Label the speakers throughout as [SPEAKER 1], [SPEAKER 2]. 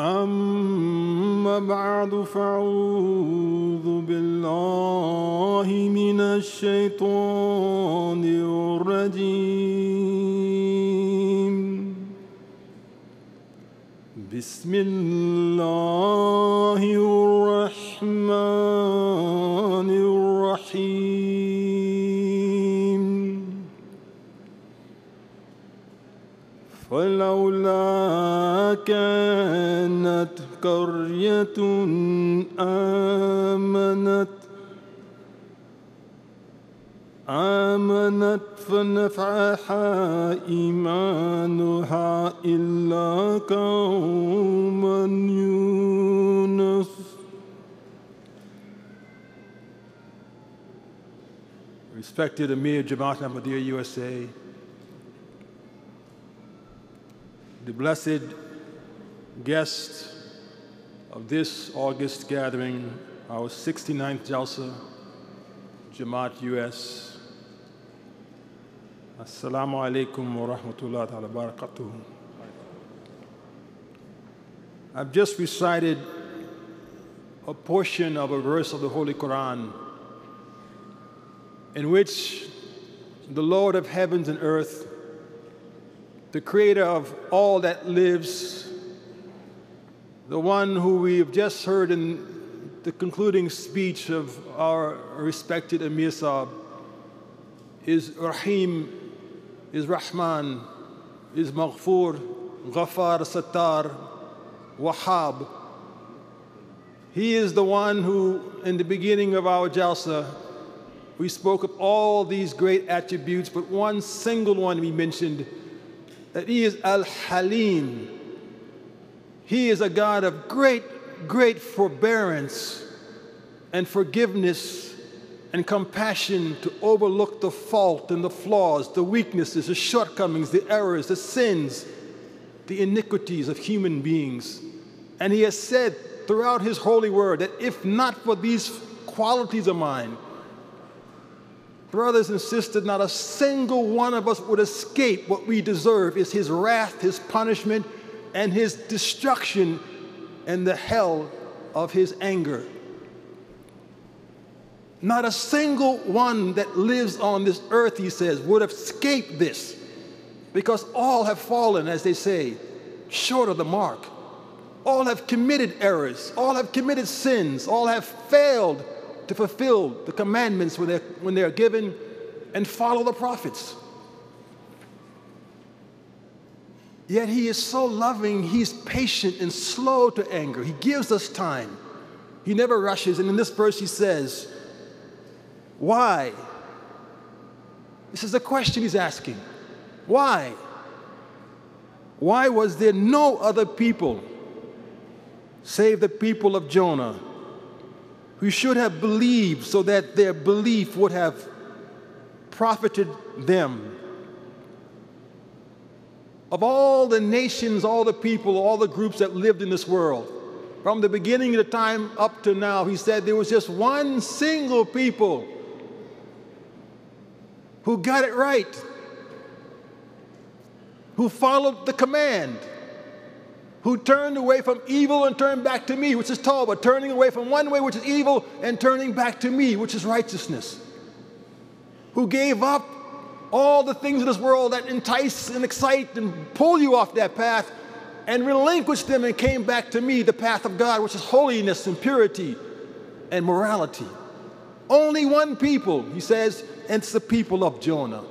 [SPEAKER 1] أما بعد فأعوذ بالله من الشيطان الرجيم. بسم الله الرحمن الرحيم. فلولا كانت قرية آمنت آمنت فنفعها إيمانها إلا قوم يونس Respected Amir Jamaat Ahmadiyya USA, the blessed guest of this August gathering, our 69th Jalsa, Jamaat US. Assalamu alaikum wa rahmatullahi wa barakatuh. I've just recited a portion of a verse of the Holy Quran in which the Lord of heavens and earth, the creator of all that lives, the one who we have just heard in the concluding speech of our respected Amir Saab, is Rahim, is Rahman, is Maghfur, Ghafar, Sattar, Wahhab. He is the one who, in the beginning of our Jalsa, we spoke of all these great attributes, but one single one we mentioned that He is Al Halim. He is a God of great, great forbearance and forgiveness and compassion to overlook the fault and the flaws, the weaknesses, the shortcomings, the errors, the sins, the iniquities of human beings. And He has said throughout His holy word that if not for these qualities of mine, brothers and sisters, not a single one of us would escape what we deserve is his wrath, his punishment, and his destruction and the hell of his anger. Not a single one that lives on this earth, he says, would have escaped this because all have fallen, as they say, short of the mark. All have committed errors, all have committed sins, all have failed to fulfill the commandments when they're, when they're given and follow the prophets. Yet he is so loving, he's patient and slow to anger. He gives us time. He never rushes. And in this verse, he says, Why? This is the question he's asking. Why? Why was there no other people save the people of Jonah? who should have believed so that their belief would have profited them. Of all the nations, all the people, all the groups that lived in this world, from the beginning of the time up to now, he said there was just one single people who got it right, who followed the command who turned away from evil and turned back to me, which is Tawbah, turning away from one way, which is evil, and turning back to me, which is righteousness. Who gave up all the things of this world that entice and excite and pull you off that path and relinquished them and came back to me, the path of God, which is holiness and purity and morality. Only one people, he says, and it's the people of Jonah.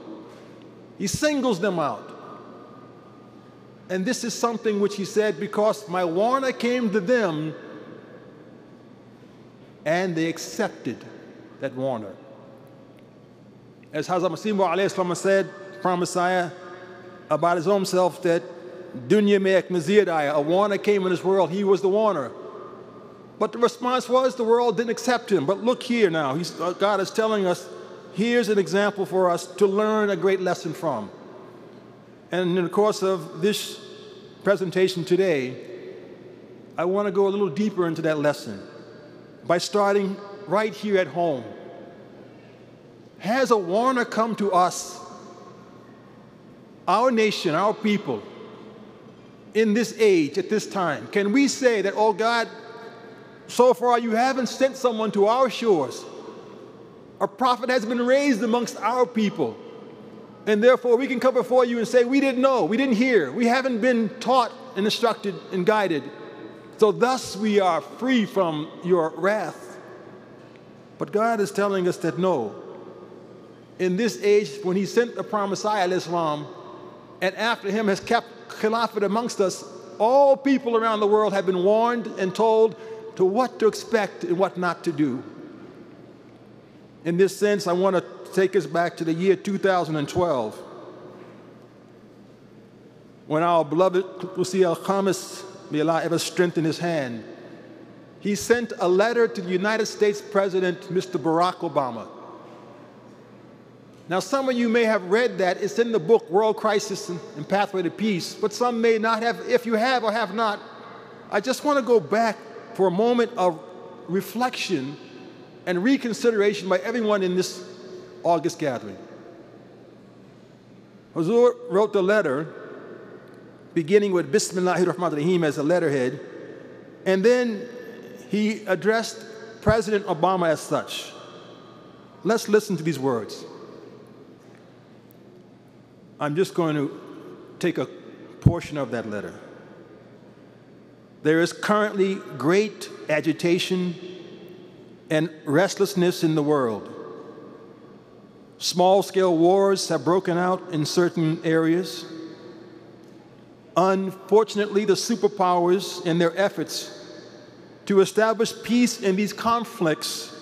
[SPEAKER 1] He singles them out. And this is something which he said, because my warner came to them and they accepted that warner. As Hazrat Masih said from Messiah about his own self, that Dunya Me'ek Maziyadaya, a warner came in this world, he was the warner. But the response was the world didn't accept him. But look here now, He's, uh, God is telling us here's an example for us to learn a great lesson from. And in the course of this presentation today, I want to go a little deeper into that lesson by starting right here at home. Has a warner come to us, our nation, our people, in this age, at this time? Can we say that, oh God, so far you haven't sent someone to our shores? A prophet has been raised amongst our people. And therefore, we can come before you and say, We didn't know, we didn't hear, we haven't been taught and instructed and guided. So, thus, we are free from your wrath. But God is telling us that no. In this age, when He sent the promised Messiah, Islam, and after Him has kept Khilafat amongst us, all people around the world have been warned and told to what to expect and what not to do. In this sense, I want to take us back to the year 2012 when our beloved Qusi al Khamis, may Allah ever strengthen his hand, he sent a letter to the United States President, Mr. Barack Obama. Now, some of you may have read that. It's in the book World Crisis and Pathway to Peace, but some may not have. If you have or have not, I just want to go back for a moment of reflection and reconsideration by everyone in this August gathering. Hazur wrote the letter beginning with Bismillahir Rahmanir Rahim as a letterhead, and then he addressed President Obama as such. Let's listen to these words. I'm just going to take a portion of that letter. There is currently great agitation and restlessness in the world. Small scale wars have broken out in certain areas. Unfortunately, the superpowers, in their efforts to establish peace in these conflicts,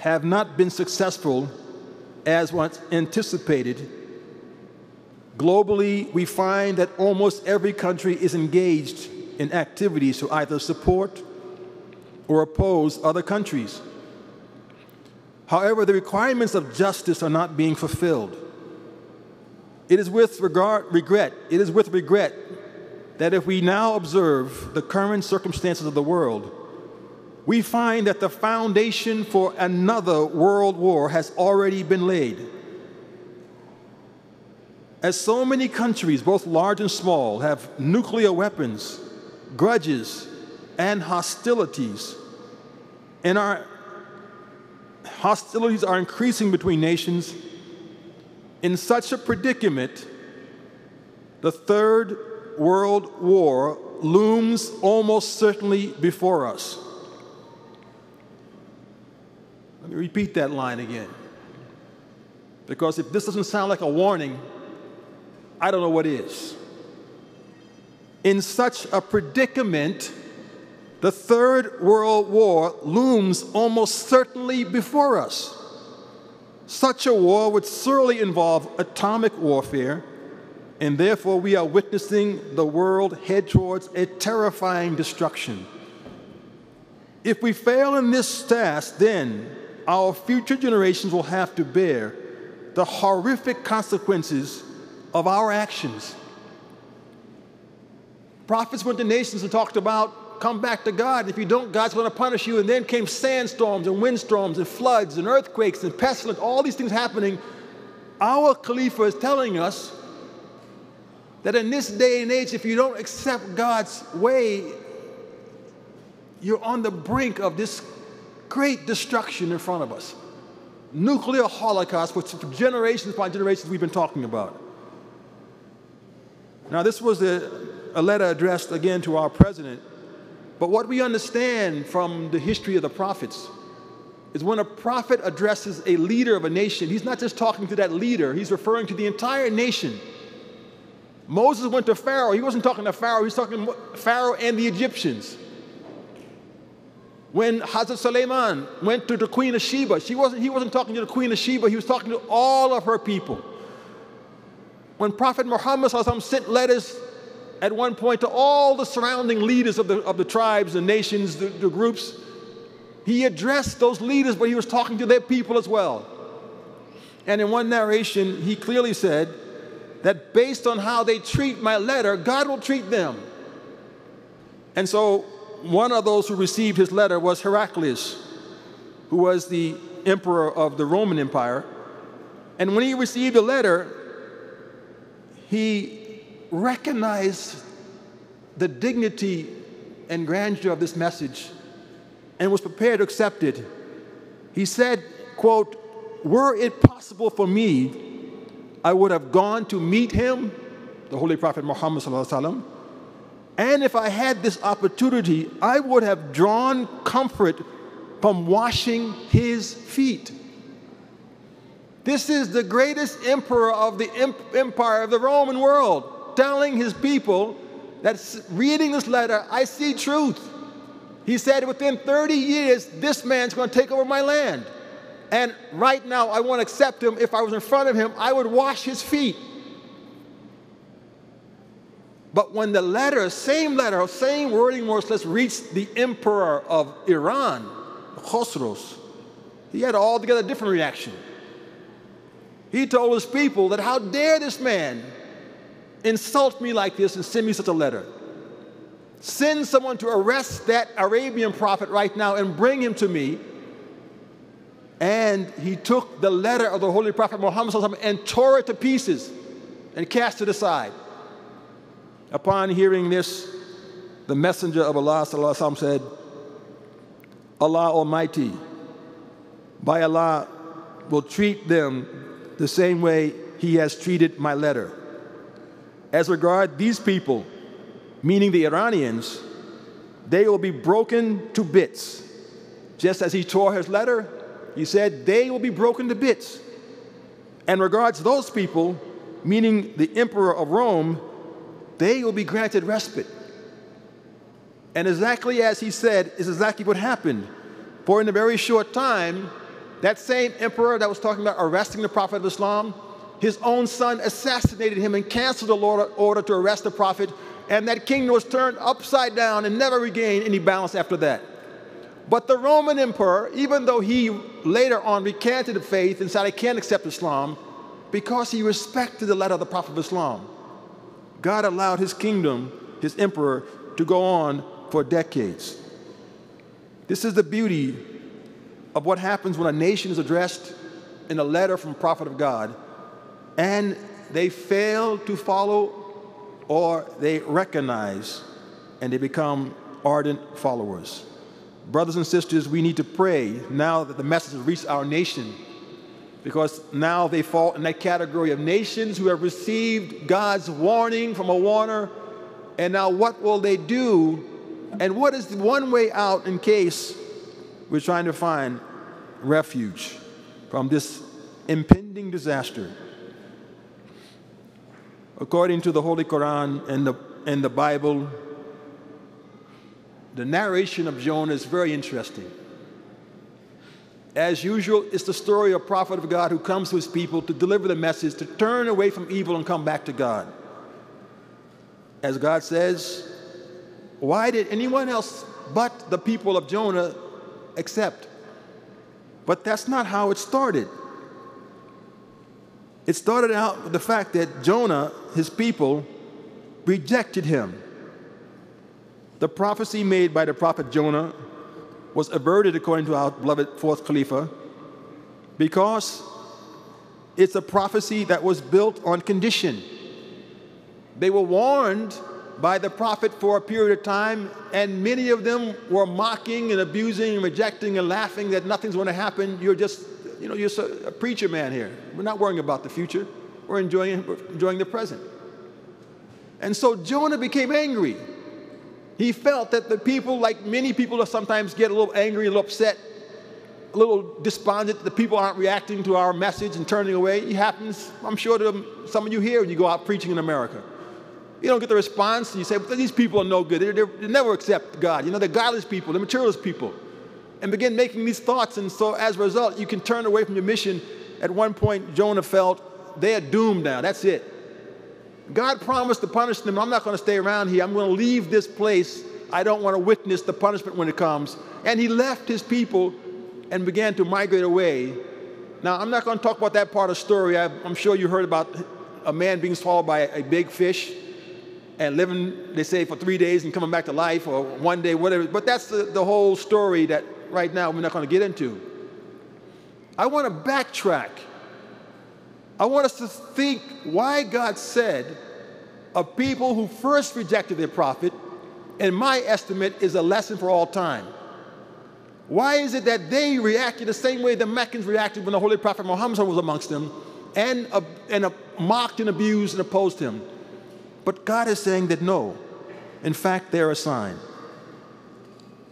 [SPEAKER 1] have not been successful as was anticipated Globally, we find that almost every country is engaged in activities to either support or oppose other countries. However, the requirements of justice are not being fulfilled. It is with regard, regret, it is with regret that if we now observe the current circumstances of the world, we find that the foundation for another world war has already been laid. As so many countries, both large and small, have nuclear weapons, grudges, and hostilities, and our hostilities are increasing between nations, in such a predicament, the Third World War looms almost certainly before us. Let me repeat that line again. Because if this doesn't sound like a warning, I don't know what is. In such a predicament, the Third World War looms almost certainly before us. Such a war would surely involve atomic warfare, and therefore we are witnessing the world head towards a terrifying destruction. If we fail in this task, then our future generations will have to bear the horrific consequences of our actions. Prophets went to nations and talked about come back to God. If you don't, God's going to punish you. And then came sandstorms and windstorms and floods and earthquakes and pestilence, all these things happening. Our Khalifa is telling us that in this day and age, if you don't accept God's way, you're on the brink of this great destruction in front of us. Nuclear holocaust, which for generations upon generations we've been talking about. Now, this was a, a letter addressed again to our president, but what we understand from the history of the prophets is when a prophet addresses a leader of a nation, he's not just talking to that leader, he's referring to the entire nation. Moses went to Pharaoh. He wasn't talking to Pharaoh, he was talking to Pharaoh and the Egyptians. When Hazrat Suleiman went to the Queen of Sheba, she wasn't, he wasn't talking to the Queen of Sheba, he was talking to all of her people. When Prophet Muhammad sent letters at one point to all the surrounding leaders of the, of the tribes, the nations, the, the groups, he addressed those leaders, but he was talking to their people as well. And in one narration, he clearly said that based on how they treat my letter, God will treat them. And so one of those who received his letter was Heraclius, who was the emperor of the Roman Empire. And when he received the letter, he recognized the dignity and grandeur of this message and was prepared to accept it. He said, quote, were it possible for me, I would have gone to meet him, the Holy Prophet Muhammad and if I had this opportunity, I would have drawn comfort from washing his feet. This is the greatest emperor of the empire of the Roman world telling his people that reading this letter, I see truth. He said, within 30 years, this man's going to take over my land. And right now, I want to accept him. If I was in front of him, I would wash his feet. But when the letter, same letter, same wording more or less reached the emperor of Iran, Khosrows, he had altogether different reaction. He told his people that how dare this man insult me like this and send me such a letter. Send someone to arrest that Arabian prophet right now and bring him to me and he took the letter of the Holy Prophet Muhammad and tore it to pieces and cast it aside. Upon hearing this, the Messenger of Allah said, Allah Almighty, by Allah, will treat them the same way He has treated my letter. As regard these people, meaning the Iranians, they will be broken to bits. Just as He tore His letter, he said, they will be broken to bits. And regards those people, meaning the emperor of Rome, they will be granted respite. And exactly as he said, is exactly what happened. For in a very short time, that same emperor that was talking about arresting the Prophet of Islam, his own son assassinated him and canceled the order to arrest the Prophet, and that kingdom was turned upside down and never regained any balance after that. But the Roman emperor, even though he later on recanted the faith and said, I can't accept Islam, because he respected the letter of the Prophet of Islam, God allowed his kingdom, his emperor, to go on for decades. This is the beauty of what happens when a nation is addressed in a letter from a prophet of God and they fail to follow or they recognize and they become ardent followers. Brothers and sisters, we need to pray now that the message has reached our nation because now they fall in that category of nations who have received God's warning from a warner. And now, what will they do? And what is the one way out in case we're trying to find refuge from this impending disaster? According to the Holy Quran and the, and the Bible, the narration of Jonah is very interesting. As usual, it's the story of a prophet of God who comes to his people to deliver the message to turn away from evil and come back to God. As God says, why did anyone else but the people of Jonah accept? But that's not how it started. It started out with the fact that Jonah, his people, rejected him. The prophecy made by the prophet Jonah was averted according to our beloved fourth Khalifa because it's a prophecy that was built on condition. They were warned by the prophet for a period of time, and many of them were mocking and abusing and rejecting and laughing that nothing's going to happen. You're just, you know, you're a preacher man here. We're not worrying about the future. We're enjoying, we're enjoying the present. And so Jonah became angry. He felt that the people, like many people, sometimes get a little angry, a little upset, a little despondent. That the people aren't reacting to our message and turning away. It happens, I'm sure, to some of you here when you go out preaching in America. You don't get the response, and you say, these people are no good. They, they never accept God. You know, they're godless people, they're materialist people. and begin making these thoughts. And so as a result, you can turn away from your mission. At one point, Jonah felt they are doomed now. That's it. God promised to punish them. I'm not going to stay around here. I'm going to leave this place. I don't want to witness the punishment when it comes. And he left his people and began to migrate away. Now, I'm not going to talk about that part of the story. I, am sure you heard about a man being swallowed by a, big fish and living, they say, for three days and coming back to life, or one day, whatever. But that's the, the whole story that right now we're not going to get into. I want to backtrack. I want us to think why God said a people who first rejected their prophet, in my estimate, is a lesson for all time. Why is it that they reacted the same way the Meccans reacted when the Holy Prophet Muhammad was amongst them and, uh, and uh, mocked and abused and opposed him? But God is saying that no, in fact, they're a sign.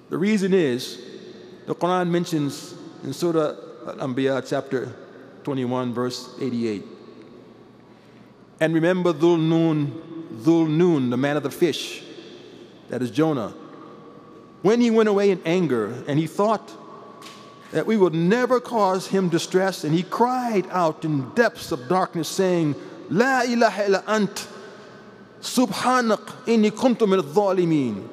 [SPEAKER 1] The reason is the Quran mentions in Surah Al-Anbiya chapter 21 verse 88. And remember Dhul Nun, Dhul Nun, the man of the fish, that is Jonah. When he went away in anger and he thought that we would never cause him distress, and he cried out in depths of darkness, saying, La ilaha illa ant, subhanak inni kuntu min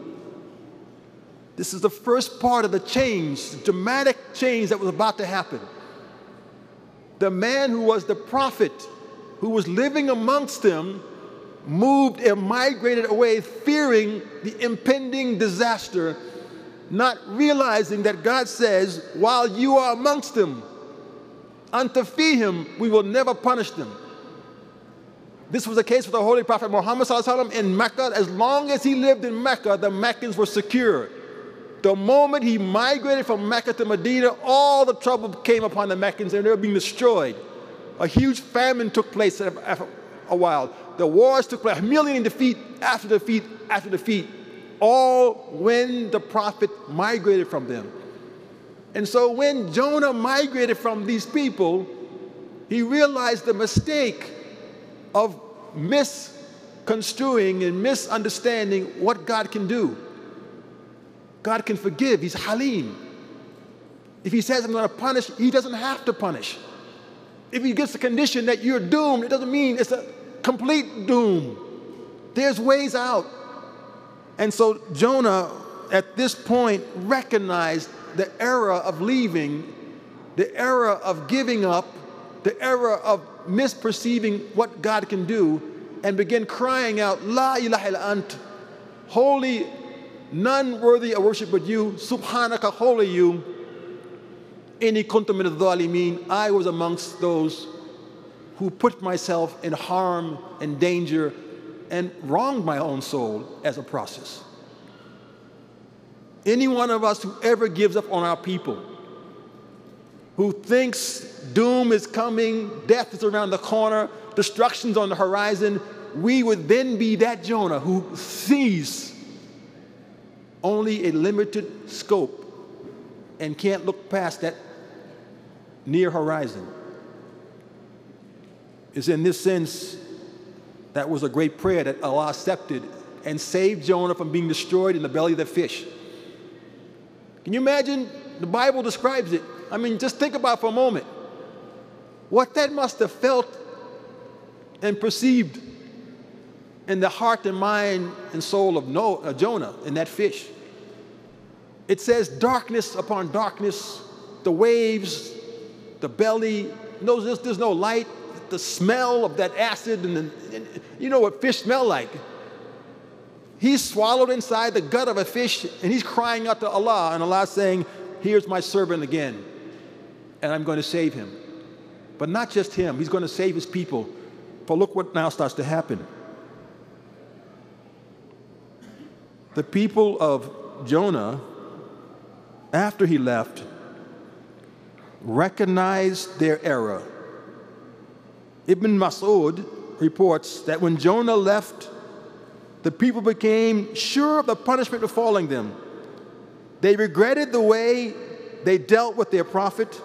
[SPEAKER 1] this is the first part of the change, the dramatic change that was about to happen. The man who was the prophet, who was living amongst them, moved and migrated away, fearing the impending disaster, not realizing that God says, while you are amongst them, unto him, we will never punish them. This was the case with the Holy Prophet Muhammad in Mecca. As long as he lived in Mecca, the Meccans were secure. The moment he migrated from Mecca to Medina, all the trouble came upon the Meccans and they were being destroyed. A huge famine took place after a while. The wars took place, humiliating defeat after defeat after defeat, all when the prophet migrated from them. And so when Jonah migrated from these people, he realized the mistake of misconstruing and misunderstanding what God can do. God can forgive. He's Halim. If He says, I'm going to punish, He doesn't have to punish. If He gets the condition that you're doomed, it doesn't mean it's a complete doom. There's ways out. And so Jonah, at this point, recognized the era of leaving, the era of giving up, the era of misperceiving what God can do, and began crying out, La ilaha illa ant, holy none worthy of worship but you, subhanaka, holy you, inni kuntum min dhalimin, I was amongst those who put myself in harm and danger and wronged my own soul as a process. Any one of us who ever gives up on our people, who thinks doom is coming, death is around the corner, destruction's on the horizon, we would then be that Jonah who sees only a limited scope and can't look past that near horizon. It's in this sense that was a great prayer that Allah accepted and saved Jonah from being destroyed in the belly of the fish. Can you imagine? The Bible describes it. I mean, just think about for a moment what that must have felt and perceived in the heart and mind and soul of Noah, uh, Jonah in that fish. It says darkness upon darkness, the waves, the belly. No, there's, there's no light. The smell of that acid, and, the, and you know what fish smell like. He's swallowed inside the gut of a fish, and he's crying out to Allah, and Allah saying, Here's my servant again, and I'm going to save him. But not just him, he's going to save his people. But look what now starts to happen. The people of Jonah after he left, recognized their error. Ibn Mas'ud reports that when Jonah left, the people became sure of the punishment befalling them. They regretted the way they dealt with their prophet.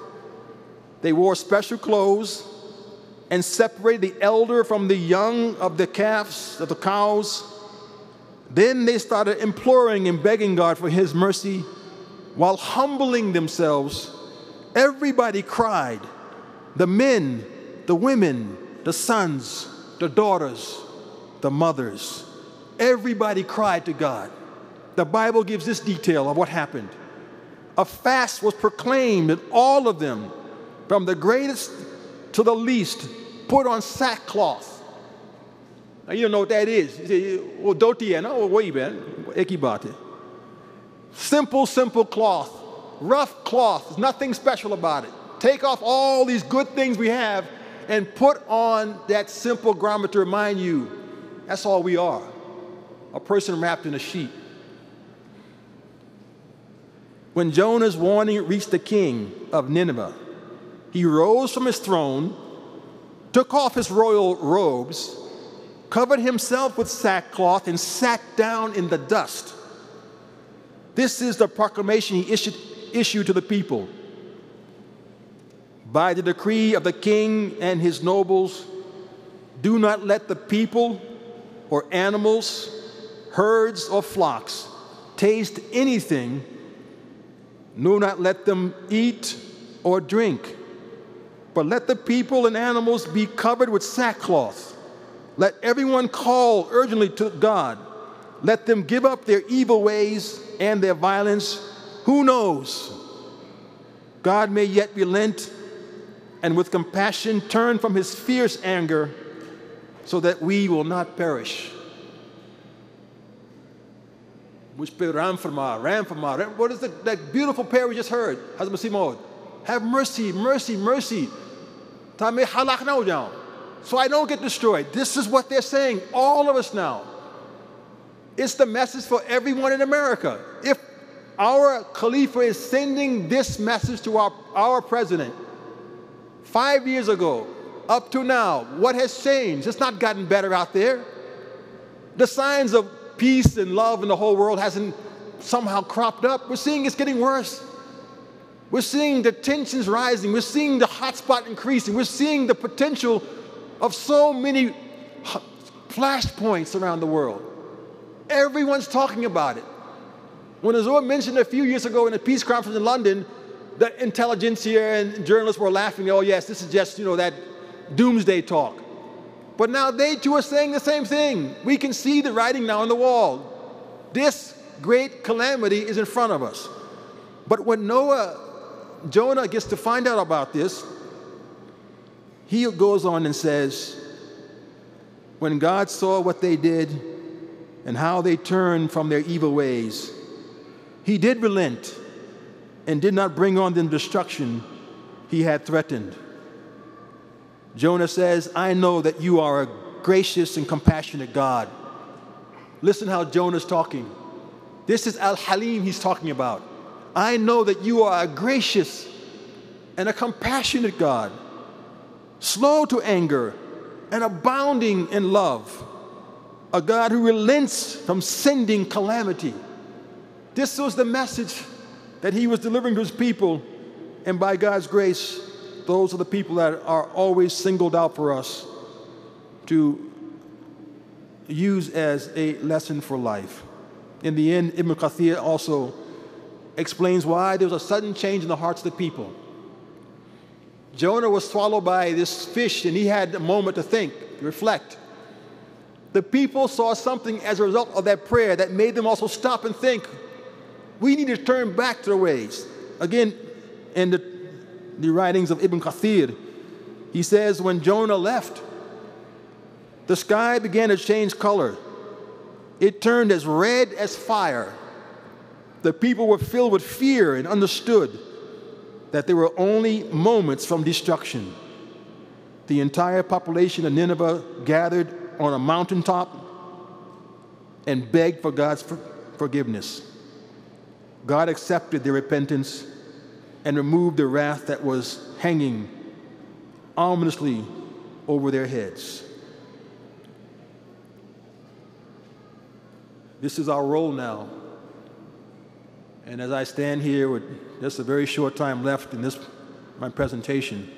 [SPEAKER 1] They wore special clothes and separated the elder from the young of the calves, of the cows. Then they started imploring and begging God for his mercy while humbling themselves, everybody cried the men, the women, the sons, the daughters, the mothers. Everybody cried to God. The Bible gives this detail of what happened. A fast was proclaimed, and all of them, from the greatest to the least, put on sackcloth. Now, you don't know what that is. You say, well, dotiena, or wait, man, ekibate. Simple, simple cloth, rough cloth. There's nothing special about it. Take off all these good things we have and put on that simple garment to remind you that's all we are a person wrapped in a sheet. When Jonah's warning reached the king of Nineveh, he rose from his throne, took off his royal robes, covered himself with sackcloth, and sat down in the dust. This is the proclamation he issued, issued to the people. By the decree of the king and his nobles, do not let the people or animals, herds or flocks taste anything, nor not let them eat or drink. But let the people and animals be covered with sackcloth. Let everyone call urgently to God. Let them give up their evil ways and their violence. Who knows? God may yet relent and with compassion turn from his fierce anger so that we will not perish. Which ram ram What is the, that beautiful prayer we just heard? Have mercy, mercy, mercy. So I don't get destroyed. This is what they're saying, all of us now. It's the message for everyone in America. If our Khalifa is sending this message to our, our president, Five years ago, up to now, what has changed? It's not gotten better out there. The signs of peace and love in the whole world hasn't somehow cropped up. We're seeing it's getting worse. We're seeing the tensions rising. We're seeing the hotspot increasing. We're seeing the potential of so many flashpoints around the world. Everyone's talking about it. When Azor mentioned a few years ago in a peace conference in London the intelligentsia and journalists were laughing, oh, yes, this is just, you know, that doomsday talk. But now they too are saying the same thing. We can see the writing now on the wall. This great calamity is in front of us. But when Noah, Jonah gets to find out about this, he goes on and says, When God saw what they did and how they turned from their evil ways, he did relent and did not bring on them destruction he had threatened. Jonah says, I know that you are a gracious and compassionate God. Listen how Jonah's talking. This is Al Halim he's talking about. I know that you are a gracious and a compassionate God, slow to anger and abounding in love, a God who relents from sending calamity. This was the message that he was delivering to his people. And by God's grace, those are the people that are always singled out for us to use as a lesson for life. In the end, Ibn Kathir also explains why there was a sudden change in the hearts of the people. Jonah was swallowed by this fish, and he had a moment to think, reflect. The people saw something as a result of that prayer that made them also stop and think we need to turn back to the ways. Again, in the, the writings of Ibn Kathir, he says, when Jonah left, the sky began to change color. It turned as red as fire. The people were filled with fear and understood that there were only moments from destruction. The entire population of Nineveh gathered on a mountaintop and begged for God's forgiveness. God accepted their repentance and removed the wrath that was hanging ominously over their heads. This is our role now. And as I stand here with just a very short time left in this my presentation,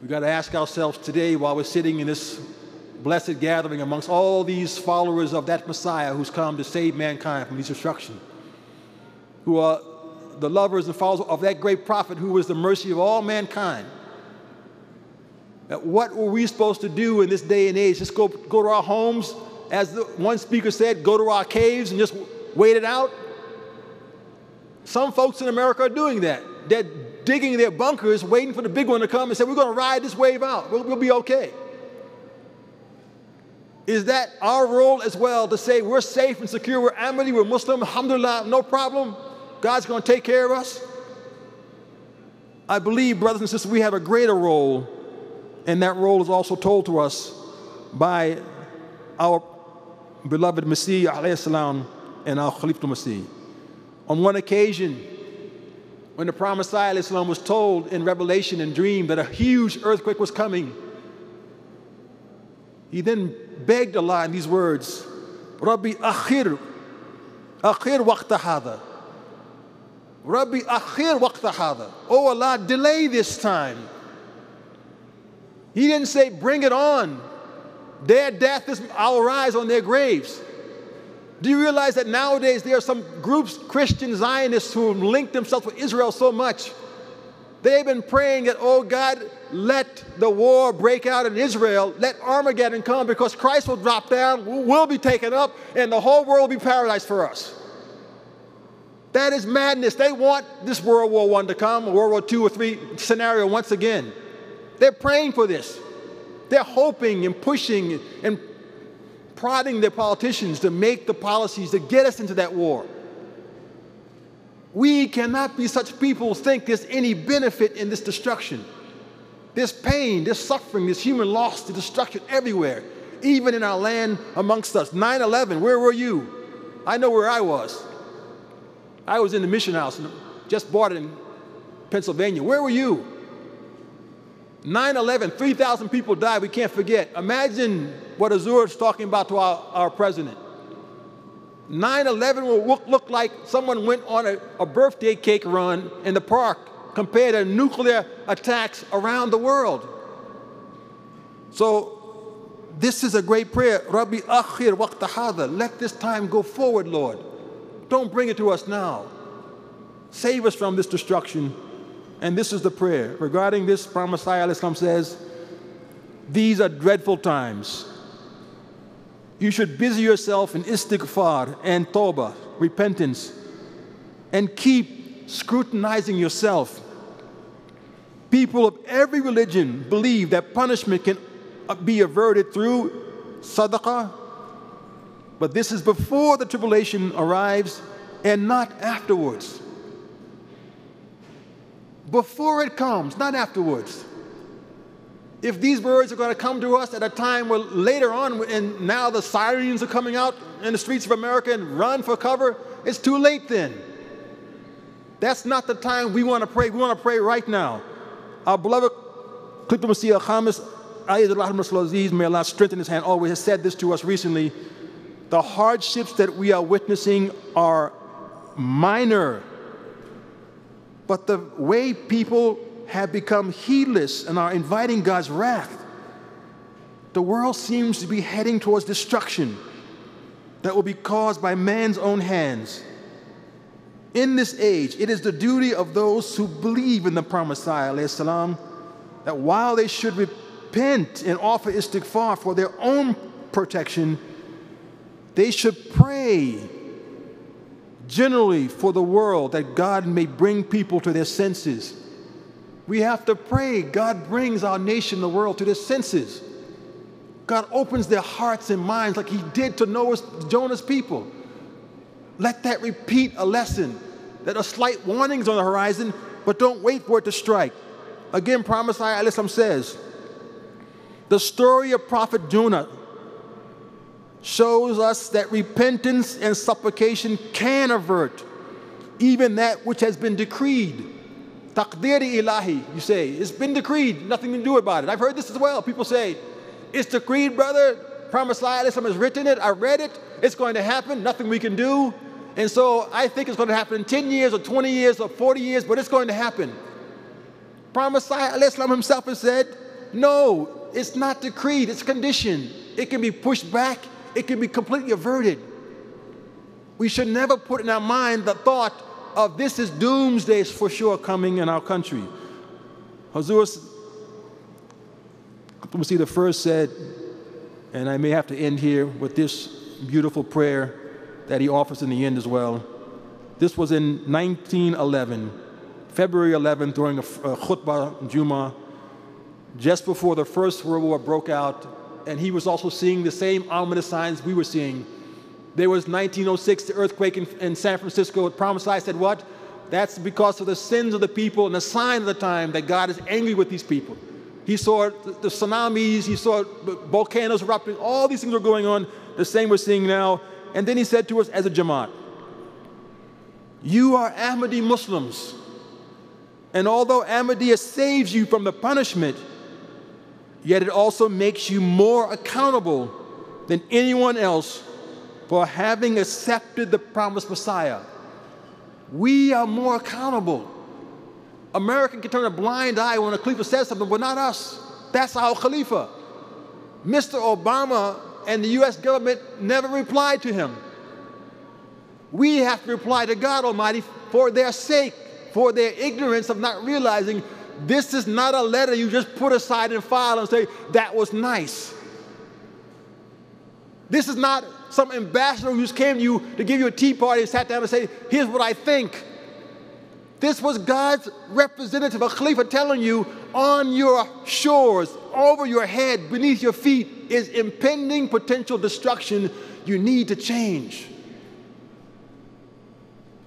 [SPEAKER 1] we've got to ask ourselves today while we're sitting in this blessed gathering amongst all these followers of that Messiah who's come to save mankind from these destruction who are the lovers and followers of that great prophet who was the mercy of all mankind. What were we supposed to do in this day and age? Just go, go to our homes, as the one speaker said, go to our caves and just wait it out? Some folks in America are doing that. They're digging their bunkers, waiting for the big one to come and say, We're going to ride this wave out. We'll, we'll be okay. Is that our role as well to say we're safe and secure, we're Ahmadi, we're Muslim, alhamdulillah, no problem? God's going to take care of us? I believe, brothers and sisters, we have a greater role, and that role is also told to us by our beloved Masih salam, and our Khalifatul Messiah. On one occasion, when the Promised Messiah was told in Revelation and dream that a huge earthquake was coming, he then begged Allah in these words, Rabbi akhir, akhir waqta hada. Rabbi akhir waqta hada. Oh Allah, delay this time. He didn't say, bring it on. Their death is, I'll rise on their graves. Do you realize that nowadays there are some groups, Christian Zionists, who linked themselves with Israel so much? They've been praying that, oh God, let the war break out in Israel, let Armageddon come because Christ will drop down, we'll be taken up, and the whole world will be paradise for us. That is madness. They want this World War I to come, World War II or III scenario once again. They're praying for this. They're hoping and pushing and prodding their politicians to make the policies to get us into that war. We cannot be such people think there's any benefit in this destruction. There's pain, there's suffering, there's human loss, there's destruction everywhere, even in our land amongst us. 9 11, where were you? I know where I was. I was in the mission house, just bought it in Pennsylvania. Where were you? 9 11, 3,000 people died, we can't forget. Imagine what Azur is talking about to our, our president. 9 11 will look, look, like someone went on a, a birthday cake run in the park compared to nuclear attacks around the world. So, this is a great prayer. Rabbi akhir waqta. Let this time go forward, Lord. Don't bring it to us now. Save us from this destruction and this is the prayer. Regarding this, Messiah Islam says, These are dreadful times. You should busy yourself in istighfar and tawbah, repentance, and keep scrutinizing yourself. People of every religion believe that punishment can uh, be averted through sadaqah, but this is before the tribulation arrives and not afterwards before it comes, not afterwards. If these birds are going to come to us at a time where later on, and now the sirens are coming out in the streets of America and run for cover, it's too late then. That's not the time we want to pray. We want to pray right now. Our beloved Qutb Masih Khamis, may Allah strengthen his hand, always has said this to us recently. The hardships that we are witnessing are minor but the way people have become heedless and are inviting God's wrath, the world seems to be heading towards destruction that will be caused by man's own hands. In this age, it is the duty of those who believe in the promised Messiah that while they should repent and offer istighfar for their own protection, they should pray generally for the world that God may bring people to their senses. We have to pray God brings our nation, the world, to their senses. God opens their hearts and minds like He did to Noah's, Jonah's people. Let that repeat a lesson that a slight warning is on the horizon, but don't wait for it to strike. Again, Promise Islam says, the story of Prophet Jonah shows us that repentance and supplication can avert even that which has been decreed. Taqdiri ilahi, you say. It's been decreed, nothing to do about it. I've heard this as well. People say, it's decreed, brother. Promise Islam has written it. I read it. It's going to happen. Nothing we can do. And so I think it's going to happen in 10 years or 20 years or 40 years, but it's going to happen. Promise Islam himself has said, no, it's not decreed. It's conditioned. It can be pushed back it can be completely averted. We should never put in our mind the thought of this is doomsday for sure coming in our country. Hazur see the first said, and I may have to end here with this beautiful prayer that he offers in the end as well. This was in 1911, February 11th, during a, a khutbah, Juma, just before the First World War broke out, and he was also seeing the same ominous signs we were seeing. There was 1906, the earthquake in, in San Francisco. Prophesied said, What? That's because of the sins of the people and the sign of the time that God is angry with these people. He saw the tsunamis, he saw volcanoes erupting, all these things were going on, the same we're seeing now. And then he said to us as a Jamaat, You are Ahmadi Muslims. And although Ahmadiyya saves you from the punishment, yet it also makes you more accountable than anyone else for having accepted the promised Messiah. We are more accountable. America can turn a blind eye when a Khalifa says something, but not us. That's our Khalifa. Mr. Obama and the US government never replied to him. We have to reply to God Almighty for their sake, for their ignorance of not realizing this is not a letter you just put aside and file and say, that was nice. This is not some ambassador who just came to you to give you a tea party and sat down and say, here's what I think. This was God's representative, a Khalifa, telling you on your shores, over your head, beneath your feet is impending potential destruction. You need to change.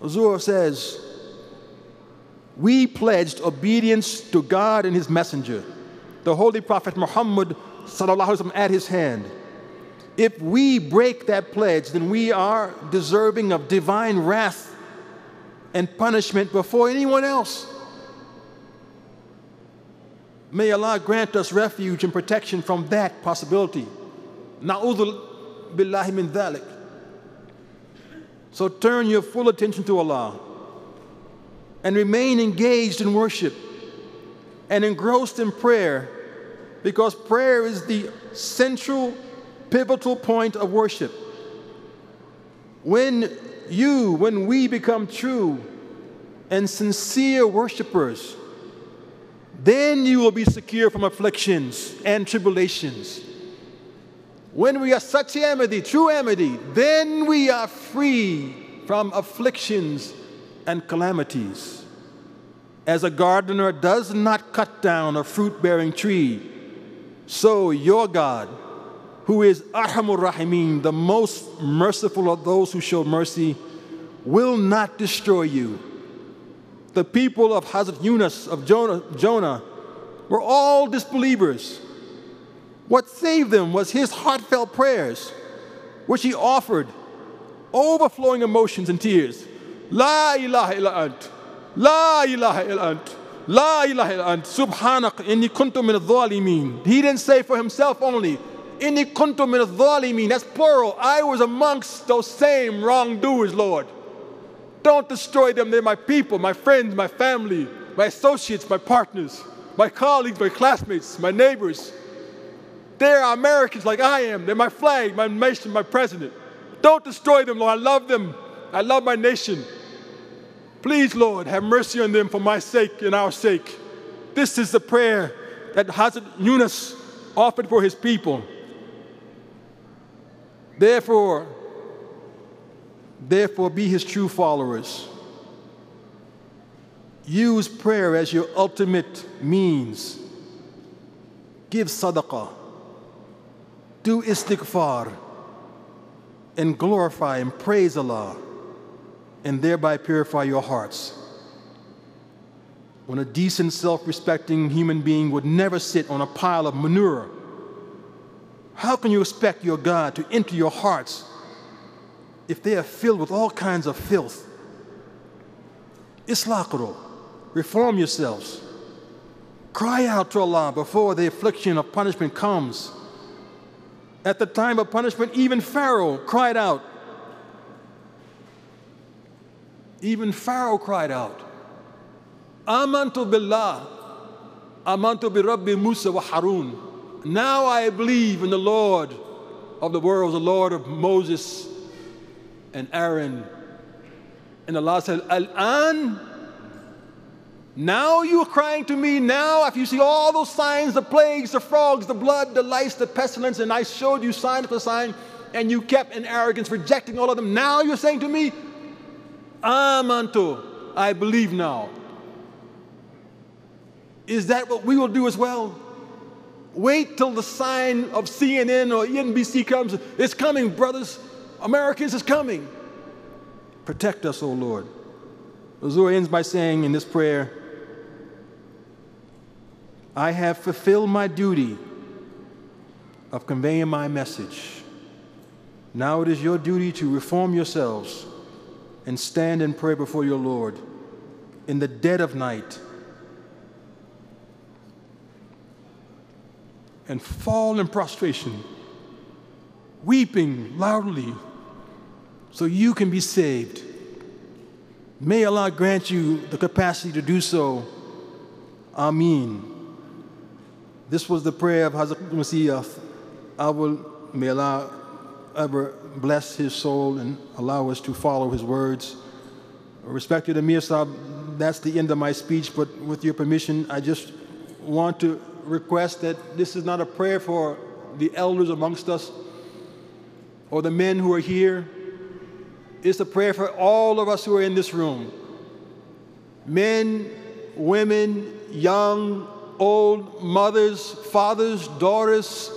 [SPEAKER 1] Huzur says, We pledged obedience to God and His messenger, the Holy Prophet Muhammad at his hand. If we break that pledge, then we are deserving of divine wrath and punishment before anyone else. May Allah grant us refuge and protection from that possibility. Na'udhu billahi min dhalik. So turn your full attention to Allah and remain engaged in worship and engrossed in prayer because prayer is the central, pivotal point of worship. When you, when we become true and sincere worshipers, then you will be secure from afflictions and tribulations. When we are such amity, true amity, then we are free from afflictions and calamities. As a gardener does not cut down a fruit bearing tree, so your God who is Arhamur Rahimin, the most merciful of those who show mercy, will not destroy you. The people of Hazrat Yunus, of Jonah, Jonah, were all disbelievers. What saved them was his heartfelt prayers, which he offered, overflowing emotions and tears. La ilaha illa ant. La ilaha illa ant. La ilaha illa ant. Subhanak inni kuntu min He didn't say for himself only, Inni kuntum min dhalimin. That's plural. I was amongst those same wrongdoers, Lord. Don't destroy them. They're my people, my friends, my family, my associates, my partners, my colleagues, my classmates, my neighbors. They're Americans like I am. They're my flag, my nation, my president. Don't destroy them, Lord. I love them. I love my nation. Please, Lord, have mercy on them for my sake and our sake. This is the prayer that Hazrat Yunus offered for his people. Therefore, therefore be his true followers. Use prayer as your ultimate means. Give sadaqah. Do istighfar. And glorify and praise Allah. And thereby purify your hearts. When a decent, self respecting human being would never sit on a pile of manure how can you expect your God to enter your hearts if they are filled with all kinds of filth? Islaqru, reform yourselves. Cry out to Allah before the affliction of punishment comes. At the time of punishment, even Pharaoh cried out. Even Pharaoh cried out. Amantu billah. Amantu bi Rabbi Musa wa Harun. Now I believe in the Lord of the worlds, the Lord of Moses and Aaron And Allah said, Al-an, now you're crying to me now after you see all those signs, the plagues, the frogs, the blood, the lice, the pestilence, and I showed you sign after sign, and you kept in arrogance, rejecting all of them. Now you're saying to me, Amantu, I believe now. Is that what we will do as well? Wait till the sign of CNN or NBC comes. It's coming, brothers. Americans, it's coming. Protect us, O Lord. Huzur ends by saying in this prayer, I have fulfilled my duty of conveying my message. Now it is your duty to reform yourselves and stand and pray before your Lord in the dead of night and fall in prostration, weeping loudly, so you can be saved. May Allah grant you the capacity to do so. Amin. This was the prayer of Hazrat Masih Awal. May Allah ever bless his soul and allow us to follow his words. Respected Amir Saab, that's the end of my speech, but with your permission, I just want to request that this is not a prayer for the elders amongst us or the men who are here. It's a prayer for all of us who are in this room men, women, young, old, mothers, fathers, daughters,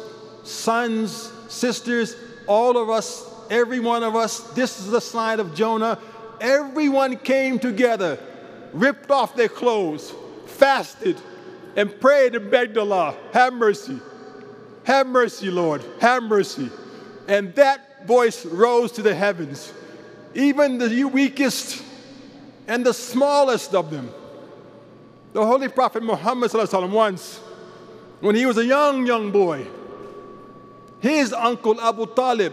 [SPEAKER 1] sons, sisters, all of us, every one of us. This is the sign of Jonah. Everyone came together, ripped off their clothes, fasted, and prayed and begged Allah, have mercy. Have mercy, Lord. Have mercy. And that voice rose to the heavens. Even the weakest and the smallest of them. The Holy Prophet Muhammad once, when he was a young, young boy, his uncle Abu Talib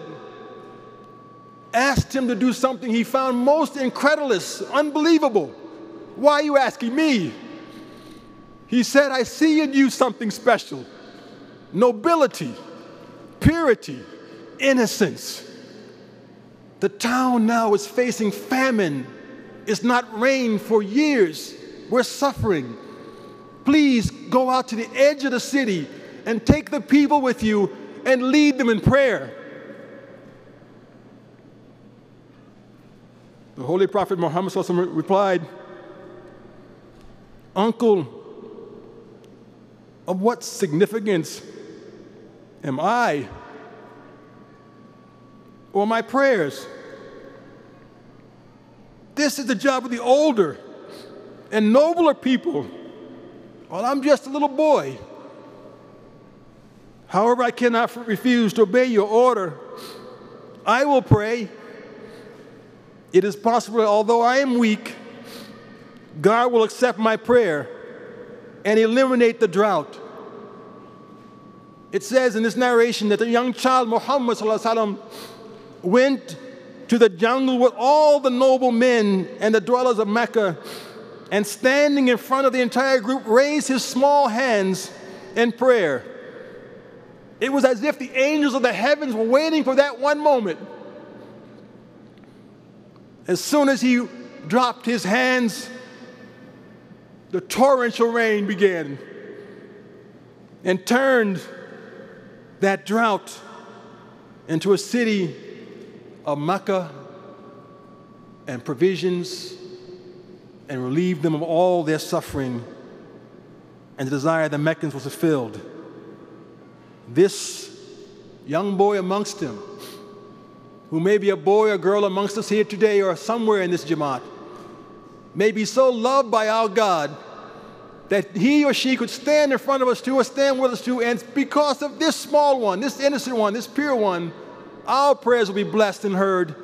[SPEAKER 1] asked him to do something he found most incredulous, unbelievable. Why are you asking me? He said, I see in you something special nobility, purity, innocence. The town now is facing famine. It's not rain for years. We're suffering. Please go out to the edge of the city and take the people with you and lead them in prayer. The Holy Prophet Muhammad replied, Uncle, of what significance am I or my prayers? This is the job of the older and nobler people. Well, I'm just a little boy. However, I cannot refuse to obey your order. I will pray. It is possible, although I am weak, God will accept my prayer and eliminate the drought. It says in this narration that the young child Muhammad went to the jungle with all the noble men and the dwellers of Mecca, and standing in front of the entire group, raised his small hands in prayer. It was as if the angels of the heavens were waiting for that one moment. As soon as he dropped his hands, the torrential rain began and turned that drought into a city of Mecca and provisions and relieved them of all their suffering, and the desire of the Meccans was fulfilled. This young boy amongst them, who may be a boy or girl amongst us here today or somewhere in this Jamaat, may be so loved by our God that he or she could stand in front of us too or stand with us too, and because of this small one, this innocent one, this pure one, our prayers will be blessed and heard.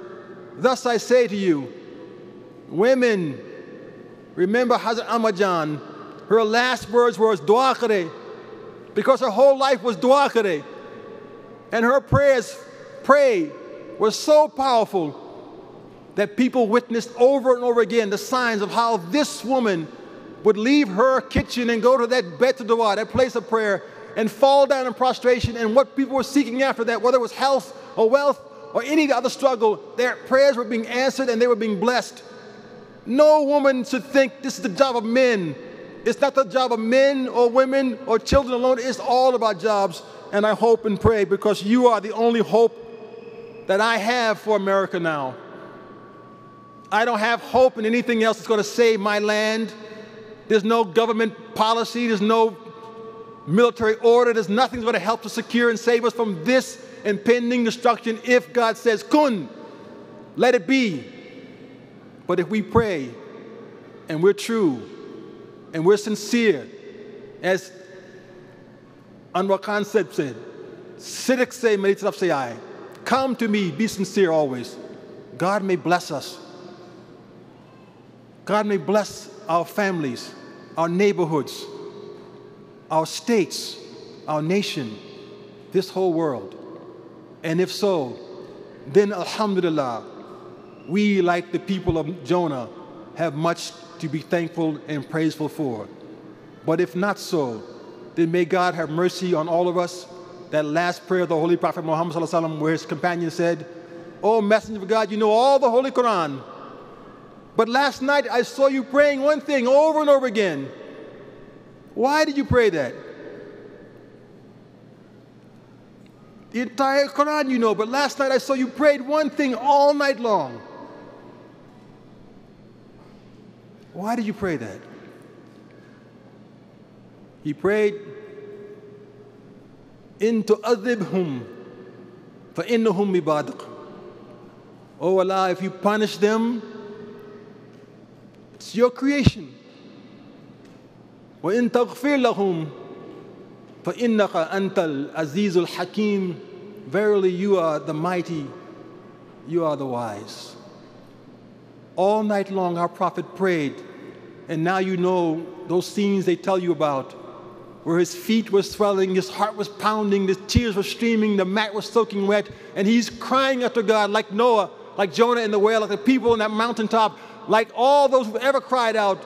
[SPEAKER 1] Thus I say to you, women, remember Hazrat Amajan, her last words were dua kare, because her whole life was dua kare. And her prayers, pray, were so powerful that people witnessed over and over again the signs of how this woman would leave her kitchen and go to that bet dua, that place of prayer, and fall down in prostration. And what people were seeking after that, whether it was health or wealth or any other struggle, their prayers were being answered and they were being blessed. No woman should think this is the job of men. It's not the job of men or women or children alone. It's all our jobs. And I hope and pray because you are the only hope that I have for America now. I don't have hope in anything else that's going to save my land. There's no government policy, there's no military order, there's nothing that's going to help to secure and save us from this impending destruction if God says, Kun, let it be. But if we pray and we're true and we're sincere, as Anwar Khan said, said Siddiq say, Meditate say I. Come to me, be sincere always. God may bless us. God may bless our families, our neighborhoods, our states, our nation, this whole world. And if so, then Alhamdulillah, we, like the people of Jonah, have much to be thankful and praiseful for. But if not so, then may God have mercy on all of us. That last prayer of the Holy Prophet Muhammad, where his companion said, Oh, Messenger of God, you know all the Holy Quran. But last night I saw you praying one thing over and over again. Why did you pray that? The entire Quran you know, but last night I saw you prayed one thing all night long. Why did you pray that? He prayed, Into adhibhum, fa innahum ibadq. Oh Allah, if you punish them, it's your creation. وإن تغفر لهم فإنك أنت العزيز الحكيم Verily you are the mighty, you are the wise. All night long our prophet prayed, and now you know those scenes they tell you about, where his feet were swelling, his heart was pounding, the tears were streaming, the mat was soaking wet, and he's crying out to God like Noah, like Jonah in the whale, like the people on that mountaintop, like all those who ever cried out,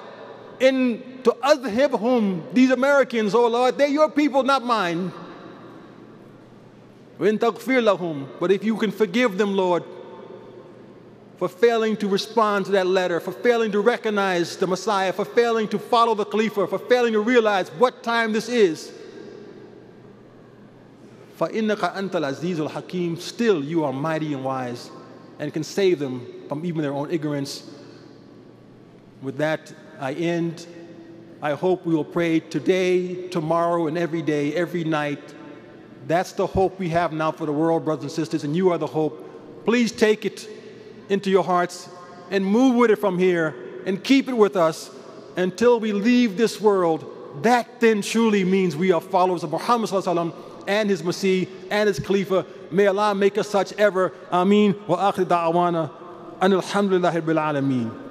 [SPEAKER 1] in to whom these Americans, oh Lord, they're your people, not mine. But if you can forgive them, Lord, for failing to respond to that letter, for failing to recognize the Messiah, for failing to follow the Khalifa, for failing to realize what time this is. فَإِنَّكَ أَنْتَ الْعَزِيزُ الْحَكِيمُ Still you are mighty and wise and can save them from even their own ignorance with that, I end. I hope we will pray today, tomorrow, and every day, every night. That's the hope we have now for the world, brothers and sisters, and you are the hope. Please take it into your hearts and move with it from here and keep it with us until we leave this world. That then truly means we are followers of Muhammad and his Masih and his Khalifa. May Allah make us such ever. Ameen. Wa akhir da'awana. And alhamdulillahi bil alameen.